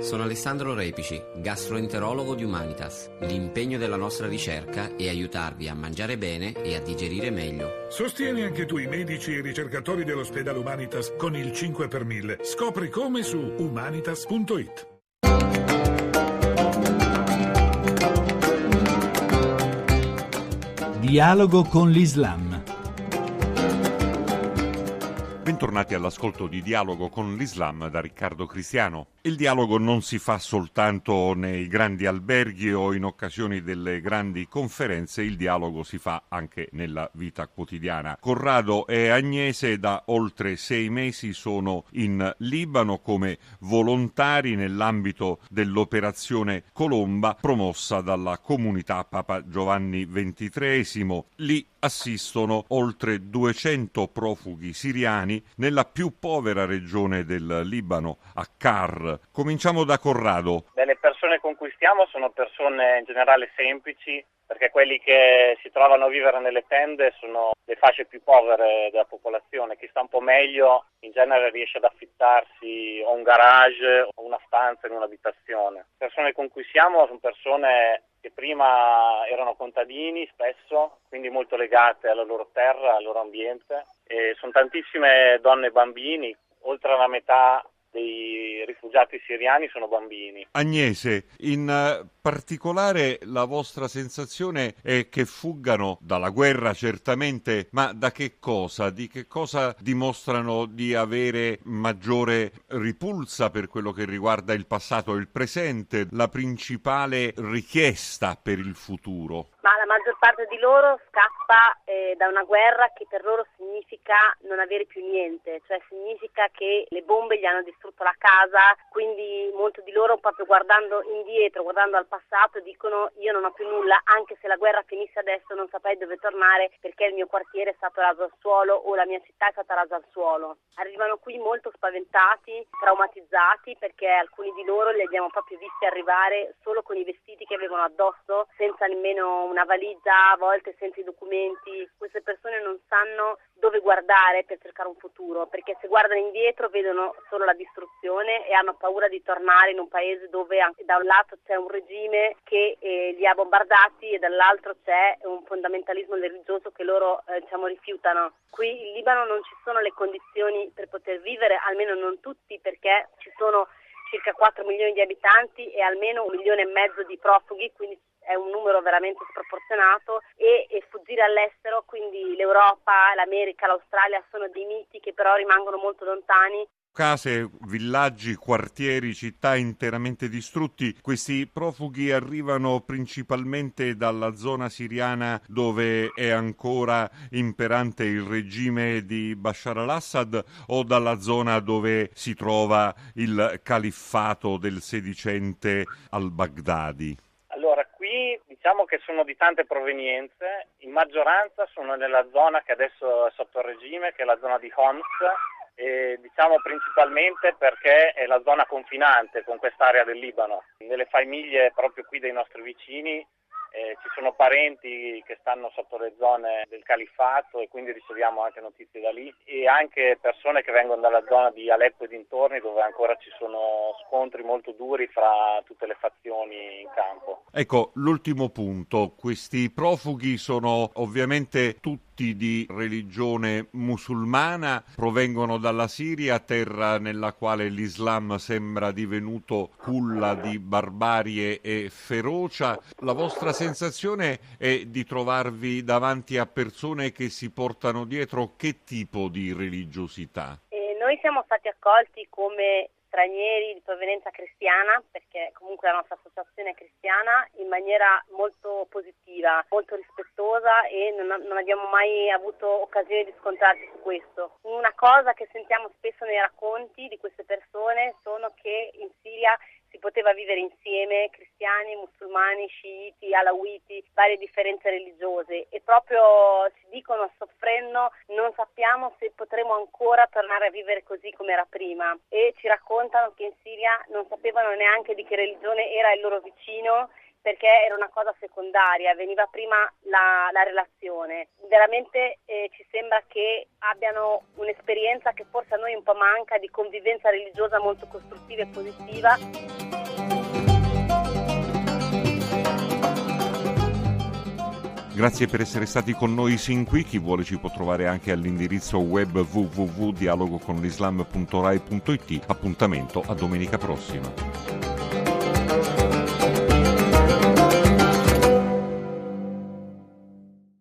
Sono Alessandro Repici, gastroenterologo di Humanitas. L'impegno della nostra ricerca è aiutarvi a mangiare bene e a digerire meglio. Sostieni anche tu i medici e i ricercatori dell'ospedale Humanitas con il 5 per 1000. Scopri come su humanitas.it. Dialogo con l'Islam. Bentornati all'ascolto di Dialogo con l'Islam da Riccardo Cristiano. Il dialogo non si fa soltanto nei grandi alberghi o in occasioni delle grandi conferenze, il dialogo si fa anche nella vita quotidiana. Corrado e Agnese da oltre sei mesi sono in Libano come volontari nell'ambito dell'operazione Colomba promossa dalla comunità Papa Giovanni XXIII. Lì assistono oltre 200 profughi siriani nella più povera regione del Libano, a Kar. Cominciamo da Corrado. Beh, le persone con cui stiamo sono persone in generale semplici, perché quelli che si trovano a vivere nelle tende sono le fasce più povere della popolazione. Chi sta un po' meglio in genere riesce ad affittarsi o un garage o una stanza in un'abitazione. Le persone con cui siamo sono persone che prima erano contadini spesso, quindi molto legate alla loro terra, al loro ambiente. E sono tantissime donne e bambini, oltre la metà dei rifugiati siriani sono bambini. Agnese, in eh, particolare la vostra sensazione è che fuggano dalla guerra certamente, ma da che cosa? Di che cosa dimostrano di avere maggiore ripulsa per quello che riguarda il passato e il presente, la principale richiesta per il futuro? Ma la maggior parte di loro scappa eh, da una guerra che per loro significa non avere più niente, cioè significa che le bombe gli hanno distrutto la casa, quindi molti di loro proprio guardando indietro, guardando al passato, dicono io non ho più nulla, anche se la guerra finisse adesso non saprei dove tornare perché il mio quartiere è stato raso al suolo o la mia città è stata rasa al suolo. Arrivano qui molto spaventati, traumatizzati perché alcuni di loro li abbiamo proprio visti arrivare solo con i vestiti che avevano addosso, senza nemmeno una valigia, a volte senza i documenti. Queste persone non sanno dove guardare per cercare un futuro, perché se guardano indietro vedono solo la distruzione e hanno paura di tornare in un paese dove da un lato c'è un regime che eh, li ha bombardati e dall'altro c'è un fondamentalismo religioso che loro eh, diciamo, rifiutano. Qui in Libano non ci sono le condizioni per poter vivere, almeno non tutti, perché ci sono circa 4 milioni di abitanti e almeno un milione e mezzo di profughi, quindi è un numero veramente sproporzionato e, e, fuggire all'estero, quindi l'Europa, l'America, l'Australia sono dei miti che però rimangono molto lontani case, villaggi, quartieri, città interamente distrutti. Questi profughi arrivano principalmente dalla zona siriana dove è ancora imperante il regime di Bashar al-Assad o dalla zona dove si trova il califfato del sedicente al-Baghdadi? Diciamo che sono di tante provenienze, in maggioranza sono nella zona che adesso è sotto regime, che è la zona di Homs, e diciamo principalmente perché è la zona confinante con quest'area del Libano. Nelle famiglie proprio qui dei nostri vicini eh, ci sono parenti che stanno sotto le zone del califfato e quindi riceviamo anche notizie da lì e anche persone che vengono dalla zona di Aleppo e dintorni dove ancora ci sono scontri molto duri fra tutte le fazioni in campo. Ecco, l'ultimo punto, questi profughi sono ovviamente tutti di religione musulmana, provengono dalla Siria, terra nella quale l'Islam sembra divenuto culla di barbarie e ferocia. La vostra sensazione è di trovarvi davanti a persone che si portano dietro che tipo di religiosità? Eh, noi siamo stati accolti come stranieri di provenienza cristiana, perché comunque la nostra associazione è cristiana, in maniera molto positiva, molto rispettosa e non, non abbiamo mai avuto occasione di scontrarci su questo. Una cosa che sentiamo spesso nei racconti di queste persone sono che in Siria si poteva vivere insieme cristiani, musulmani, sciiti, alawiti, varie differenze religiose e proprio si dicono soffrendo non sappiamo se potremo ancora tornare a vivere così come era prima e ci raccontano che in Siria non sapevano neanche di che religione era il loro vicino perché era una cosa secondaria, veniva prima la, la relazione. Veramente eh, ci sembra che abbiano un'esperienza che forse a noi un po' manca di convivenza religiosa molto costruttiva e positiva. Grazie per essere stati con noi sin qui, chi vuole ci può trovare anche all'indirizzo web www.dialogoconlislam.rai.it. Appuntamento a domenica prossima.